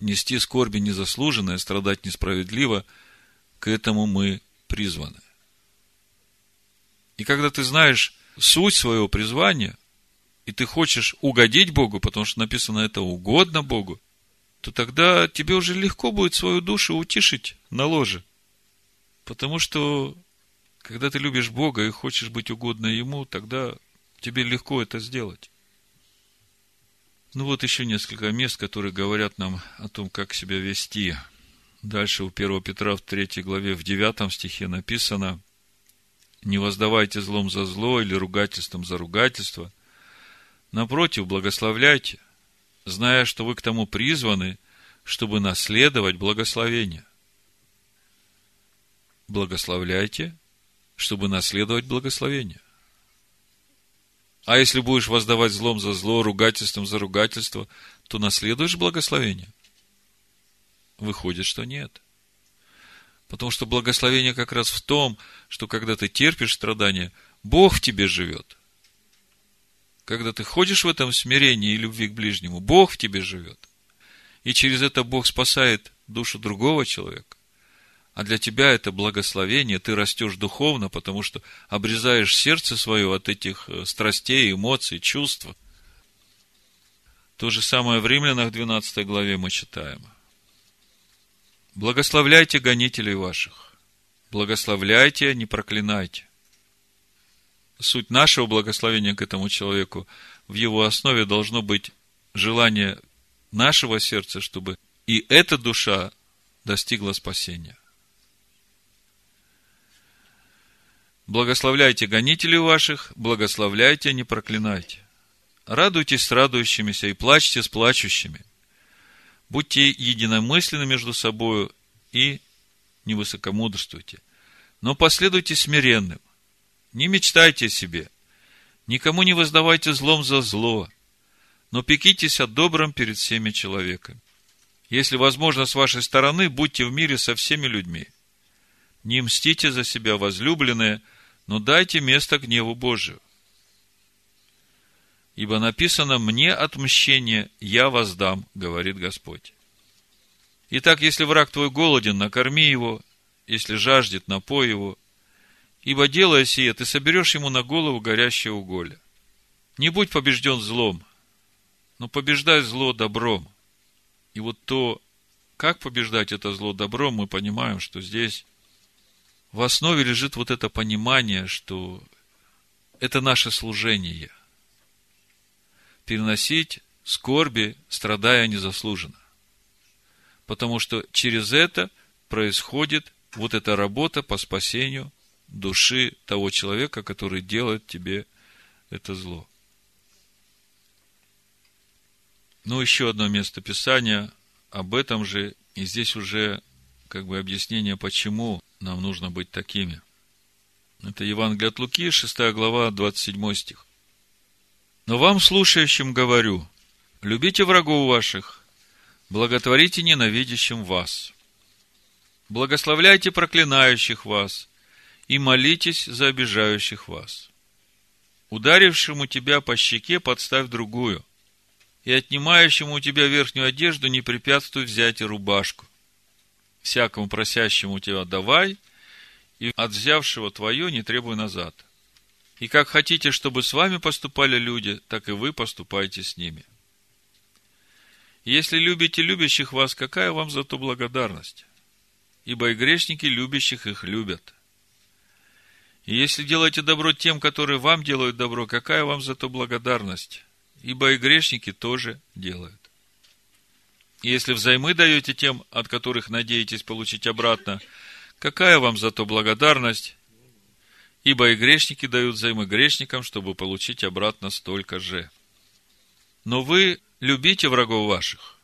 Нести скорби незаслуженное, страдать несправедливо, к этому мы призваны. И когда ты знаешь суть своего призвания – и ты хочешь угодить Богу, потому что написано это угодно Богу, то тогда тебе уже легко будет свою душу утишить на ложе. Потому что, когда ты любишь Бога и хочешь быть угодно Ему, тогда тебе легко это сделать. Ну вот еще несколько мест, которые говорят нам о том, как себя вести. Дальше у 1 Петра в 3 главе в 9 стихе написано «Не воздавайте злом за зло или ругательством за ругательство, Напротив, благословляйте, зная, что вы к тому призваны, чтобы наследовать благословение. Благословляйте, чтобы наследовать благословение. А если будешь воздавать злом за зло, ругательством за ругательство, то наследуешь благословение? Выходит, что нет. Потому что благословение как раз в том, что когда ты терпишь страдания, Бог в тебе живет. Когда ты ходишь в этом смирении и любви к ближнему, Бог в тебе живет. И через это Бог спасает душу другого человека. А для тебя это благословение, ты растешь духовно, потому что обрезаешь сердце свое от этих э, страстей, эмоций, чувств. То же самое в Римлянах 12 главе мы читаем. Благословляйте гонителей ваших. Благословляйте, не проклинайте. Суть нашего благословения к этому человеку в его основе должно быть желание нашего сердца, чтобы и эта душа достигла спасения. Благословляйте гонителей ваших, благословляйте, не проклинайте. Радуйтесь с радующимися и плачьте с плачущими. Будьте единомысленны между собою и не высокомудрствуйте. Но последуйте смиренным. Не мечтайте себе. Никому не воздавайте злом за зло, но пекитесь о добром перед всеми человеками. Если возможно с вашей стороны, будьте в мире со всеми людьми. Не мстите за себя, возлюбленные – но дайте место гневу Божию. Ибо написано, мне отмщение я воздам, говорит Господь. Итак, если враг твой голоден, накорми его, если жаждет, напой его, ибо делая сие, ты соберешь ему на голову горящее уголье. Не будь побежден злом, но побеждай зло добром. И вот то, как побеждать это зло добром, мы понимаем, что здесь в основе лежит вот это понимание, что это наше служение. Переносить скорби, страдая незаслуженно. Потому что через это происходит вот эта работа по спасению души того человека, который делает тебе это зло. Ну, еще одно место Писания об этом же, и здесь уже как бы объяснение, почему нам нужно быть такими. Это Евангелие от Луки, 6 глава, 27 стих. Но вам, слушающим, говорю, любите врагов ваших, благотворите ненавидящим вас, благословляйте проклинающих вас и молитесь за обижающих вас. Ударившему тебя по щеке подставь другую, и отнимающему у тебя верхнюю одежду не препятствуй взять и рубашку всякому просящему тебя давай, и от взявшего твое не требуй назад. И как хотите, чтобы с вами поступали люди, так и вы поступайте с ними. Если любите любящих вас, какая вам за то благодарность? Ибо и грешники любящих их любят. И если делаете добро тем, которые вам делают добро, какая вам за то благодарность? Ибо и грешники тоже делают. Если взаймы даете тем, от которых надеетесь получить обратно, какая вам за то благодарность? Ибо и грешники дают взаймы грешникам, чтобы получить обратно столько же. Но вы любите врагов ваших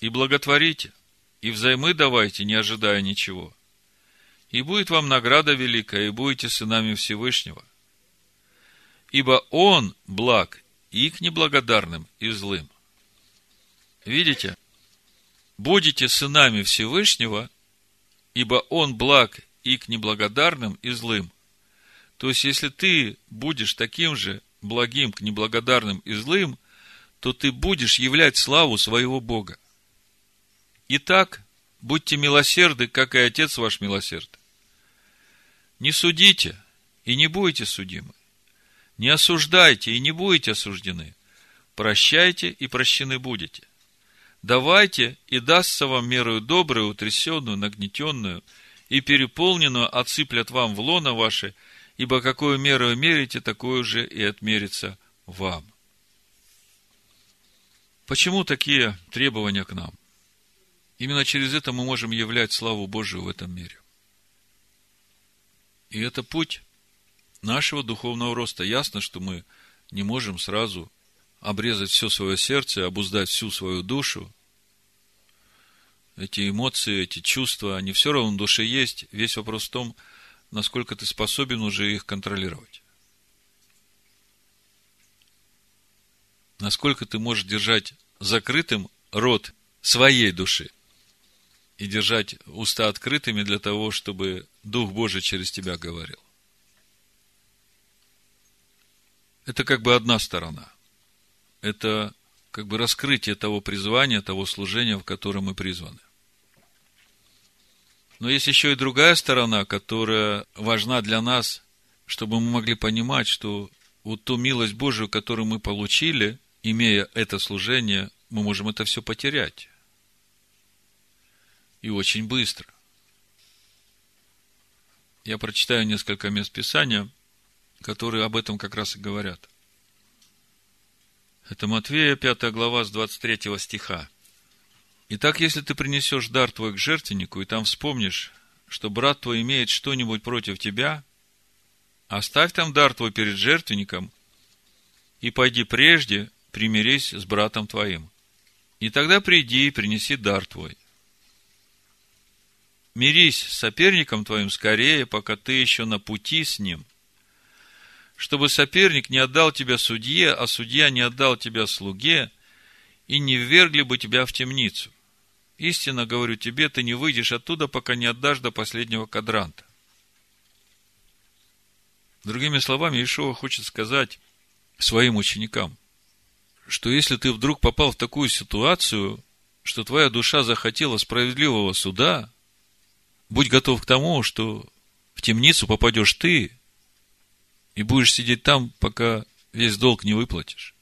и благотворите, и взаймы давайте, не ожидая ничего. И будет вам награда великая, и будете сынами Всевышнего. Ибо Он благ и к неблагодарным, и злым – Видите? Будете сынами Всевышнего, ибо Он благ и к неблагодарным, и злым. То есть, если ты будешь таким же благим к неблагодарным и злым, то ты будешь являть славу своего Бога. Итак, будьте милосерды, как и Отец ваш милосерд. Не судите, и не будете судимы. Не осуждайте, и не будете осуждены. Прощайте, и прощены будете. Давайте, и дастся вам мерою добрую, утрясенную, нагнетенную и переполненную отсыплят вам в лоно ваше, ибо какую меру мерите, такую же и отмерится вам. Почему такие требования к нам? Именно через это мы можем являть славу Божию в этом мире. И это путь нашего духовного роста. Ясно, что мы не можем сразу обрезать все свое сердце, обуздать всю свою душу. Эти эмоции, эти чувства, они все равно в душе есть. Весь вопрос в том, насколько ты способен уже их контролировать. насколько ты можешь держать закрытым рот своей души и держать уста открытыми для того, чтобы Дух Божий через тебя говорил. Это как бы одна сторона. Это как бы раскрытие того призвания, того служения, в котором мы призваны. Но есть еще и другая сторона, которая важна для нас, чтобы мы могли понимать, что вот ту милость Божию, которую мы получили, имея это служение, мы можем это все потерять. И очень быстро. Я прочитаю несколько мест Писания, которые об этом как раз и говорят. Это Матвея, 5 глава, с 23 стиха. Итак, если ты принесешь дар твой к жертвеннику, и там вспомнишь, что брат твой имеет что-нибудь против тебя, оставь там дар твой перед жертвенником, и пойди прежде, примирись с братом твоим. И тогда приди и принеси дар твой. Мирись с соперником твоим скорее, пока ты еще на пути с ним – чтобы соперник не отдал тебя судье, а судья не отдал тебя слуге, и не ввергли бы тебя в темницу. Истинно говорю тебе, ты не выйдешь оттуда, пока не отдашь до последнего кадранта. Другими словами, Ишова хочет сказать своим ученикам, что если ты вдруг попал в такую ситуацию, что твоя душа захотела справедливого суда, будь готов к тому, что в темницу попадешь ты, и будешь сидеть там, пока весь долг не выплатишь.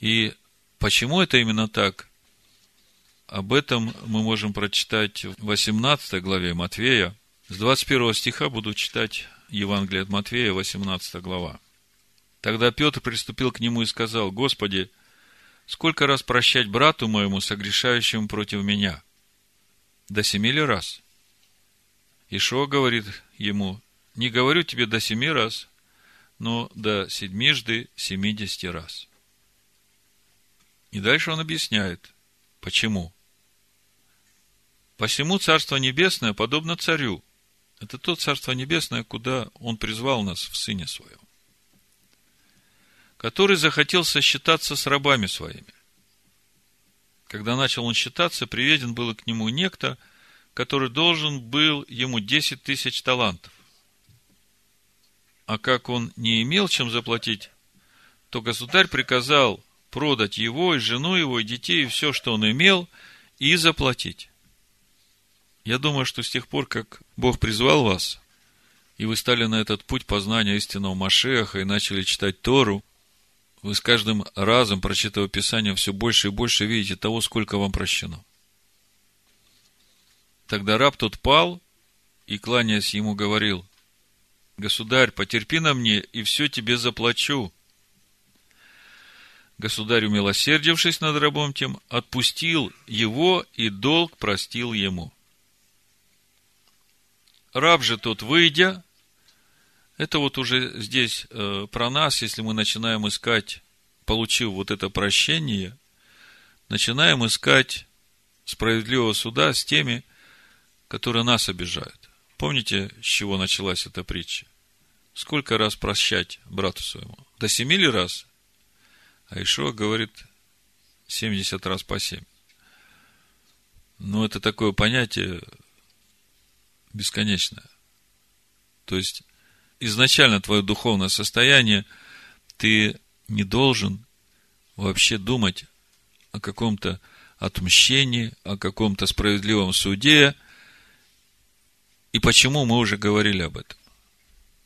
И почему это именно так? Об этом мы можем прочитать в 18 главе Матвея. С 21 стиха буду читать Евангелие от Матвея, 18 глава. Тогда Петр приступил к нему и сказал, Господи, сколько раз прощать брату моему, согрешающему против меня? До семи ли раз? Ишо говорит ему, не говорю тебе до семи раз, но до седьмижды семидесяти раз. И дальше он объясняет, почему. Посему Царство Небесное подобно царю. Это то Царство Небесное, куда он призвал нас в Сыне Своем. Который захотел сосчитаться с рабами своими. Когда начал он считаться, приведен был к нему некто, который должен был ему десять тысяч талантов. А как он не имел чем заплатить, то государь приказал продать его, и жену его, и детей, и все, что он имел, и заплатить. Я думаю, что с тех пор, как Бог призвал вас, и вы стали на этот путь познания истинного Машеха и начали читать Тору, вы с каждым разом, прочитывая Писание, все больше и больше видите того, сколько вам прощено. Тогда раб тот пал и, кланяясь ему, говорил, Государь, потерпи на мне, и все тебе заплачу. Государь, умилосердившись над рабом тем, отпустил его и долг простил ему. Раб же тот, выйдя, это вот уже здесь э, про нас, если мы начинаем искать, получив вот это прощение, начинаем искать справедливого суда с теми, которые нас обижают. Помните, с чего началась эта притча? Сколько раз прощать брату своему? До семи ли раз? А Ишуа говорит 70 раз по семь. Ну, это такое понятие бесконечное. То есть, изначально твое духовное состояние, ты не должен вообще думать о каком-то отмщении, о каком-то справедливом суде – и почему мы уже говорили об этом?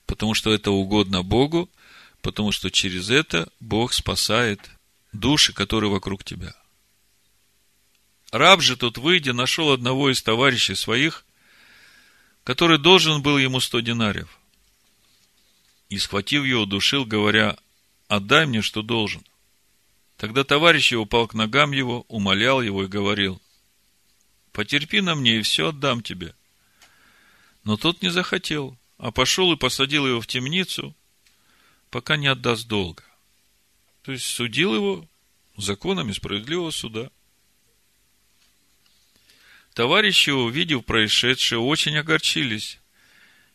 Потому что это угодно Богу, потому что через это Бог спасает души, которые вокруг тебя. Раб же тут, выйдя, нашел одного из товарищей своих, который должен был ему сто динариев. И, схватив его, душил, говоря, отдай мне, что должен. Тогда товарищ его упал к ногам его, умолял его и говорил, потерпи на мне, и все отдам тебе. Но тот не захотел, а пошел и посадил его в темницу, пока не отдаст долга. То есть судил его законами справедливого суда. Товарищи, увидев происшедшее, очень огорчились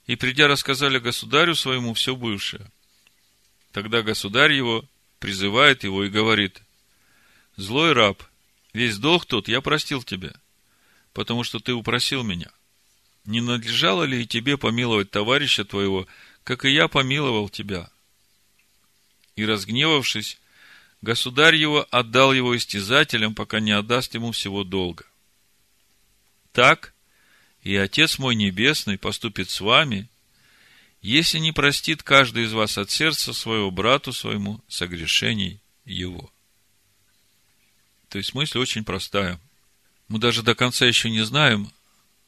и, придя, рассказали государю своему все бывшее. Тогда государь его, призывает его и говорит, «Злой раб, весь долг тот я простил тебе, потому что ты упросил меня. Не надлежало ли и тебе помиловать товарища твоего, как и я помиловал тебя?» И разгневавшись, государь его отдал его истязателям, пока не отдаст ему всего долга. Так и Отец мой Небесный поступит с вами, если не простит каждый из вас от сердца своего брату своему согрешений его. То есть мысль очень простая. Мы даже до конца еще не знаем,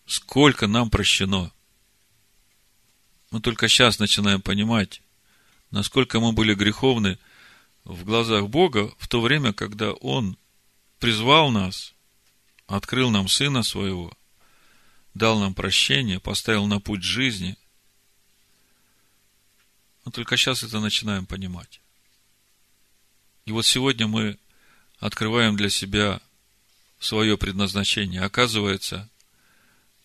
сколько нам прощено. Мы только сейчас начинаем понимать, насколько мы были греховны в глазах Бога в то время, когда Он призвал нас, открыл нам Сына Своего, дал нам прощение, поставил на путь жизни – но только сейчас это начинаем понимать. И вот сегодня мы открываем для себя свое предназначение. Оказывается,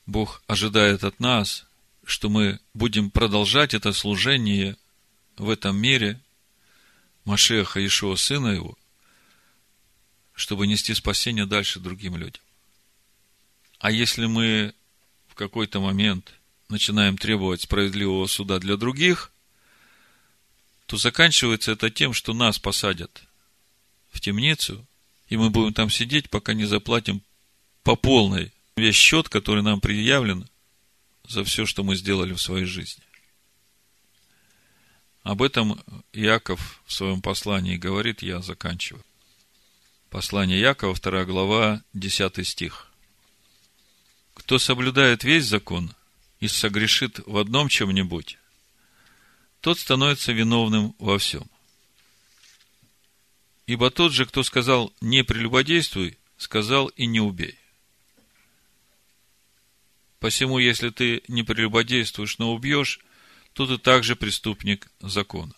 Бог ожидает от нас, что мы будем продолжать это служение в этом мире Машеха Ишуа, Сына Его, чтобы нести спасение дальше другим людям. А если мы в какой-то момент начинаем требовать справедливого суда для других, то заканчивается это тем, что нас посадят в темницу, и мы будем там сидеть, пока не заплатим по полной весь счет, который нам предъявлен за все, что мы сделали в своей жизни. Об этом Яков в своем послании говорит, я заканчиваю. Послание Якова, 2 глава, 10 стих. Кто соблюдает весь закон и согрешит в одном чем-нибудь, тот становится виновным во всем. Ибо тот же, кто сказал «не прелюбодействуй», сказал «и не убей». Посему, если ты не прелюбодействуешь, но убьешь, то ты также преступник закона.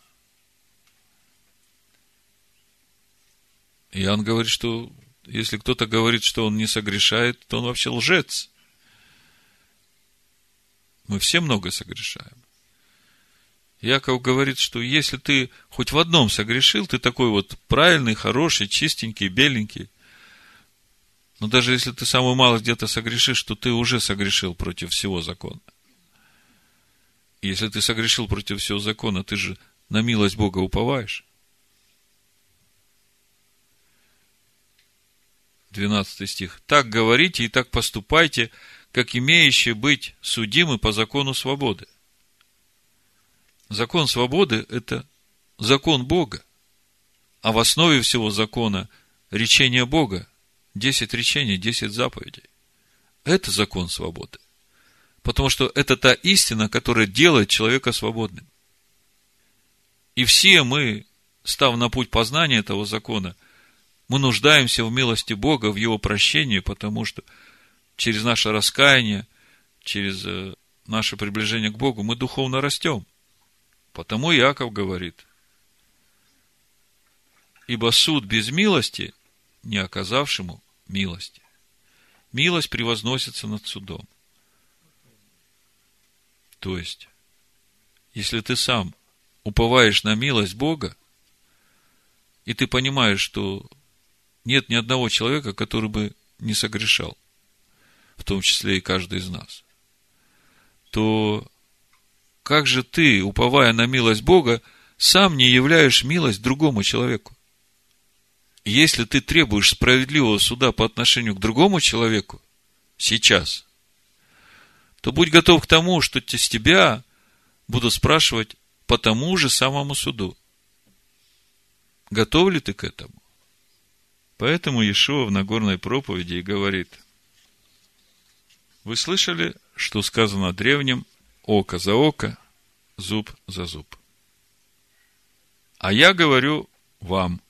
Иоанн говорит, что если кто-то говорит, что он не согрешает, то он вообще лжец. Мы все много согрешаем. Яков говорит, что если ты хоть в одном согрешил, ты такой вот правильный, хороший, чистенький, беленький. Но даже если ты самую малость где-то согрешишь, то ты уже согрешил против всего закона. Если ты согрешил против всего закона, ты же на милость Бога уповаешь. 12 стих. Так говорите и так поступайте, как имеющие быть судимы по закону свободы. Закон свободы – это закон Бога. А в основе всего закона речение Бога. Десять речений, десять заповедей. Это закон свободы. Потому что это та истина, которая делает человека свободным. И все мы, став на путь познания этого закона, мы нуждаемся в милости Бога, в Его прощении, потому что через наше раскаяние, через э, наше приближение к Богу мы духовно растем. Потому Яков говорит, ибо суд без милости, не оказавшему милости. Милость превозносится над судом. То есть, если ты сам уповаешь на милость Бога, и ты понимаешь, что нет ни одного человека, который бы не согрешал, в том числе и каждый из нас, то как же ты, уповая на милость Бога, сам не являешь милость другому человеку? Если ты требуешь справедливого суда по отношению к другому человеку, сейчас, то будь готов к тому, что с тебя будут спрашивать по тому же самому суду. Готов ли ты к этому? Поэтому Иешуа в Нагорной проповеди и говорит, вы слышали, что сказано древним око за око, зуб за зуб. А я говорю вам,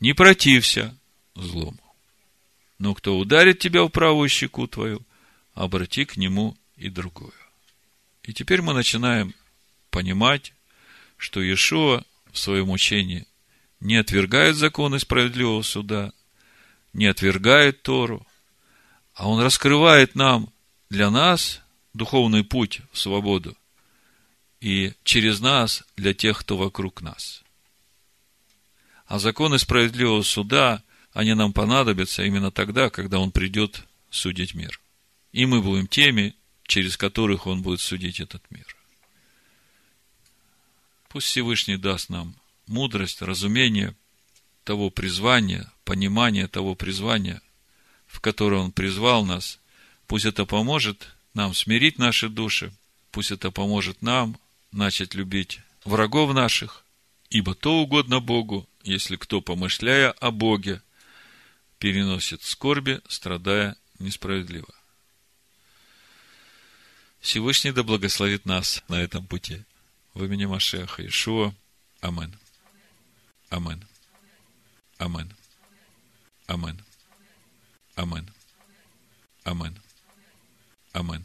не протився злому. Но кто ударит тебя в правую щеку твою, обрати к нему и другую. И теперь мы начинаем понимать, что Иешуа в своем учении не отвергает законы справедливого суда, не отвергает Тору, а он раскрывает нам, для нас, духовный путь в свободу и через нас для тех, кто вокруг нас. А законы справедливого суда, они нам понадобятся именно тогда, когда Он придет судить мир. И мы будем теми, через которых Он будет судить этот мир. Пусть Всевышний даст нам мудрость, разумение того призвания, понимание того призвания, в которое Он призвал нас. Пусть это поможет нам смирить наши души, пусть это поможет нам начать любить врагов наших, ибо то угодно Богу, если кто, помышляя о Боге, переносит скорби, страдая несправедливо. Всевышний да благословит нас на этом пути. В имени Машеха Ишуа. Амен. Амен. Амен. Амен. Амен. Амен. Амен.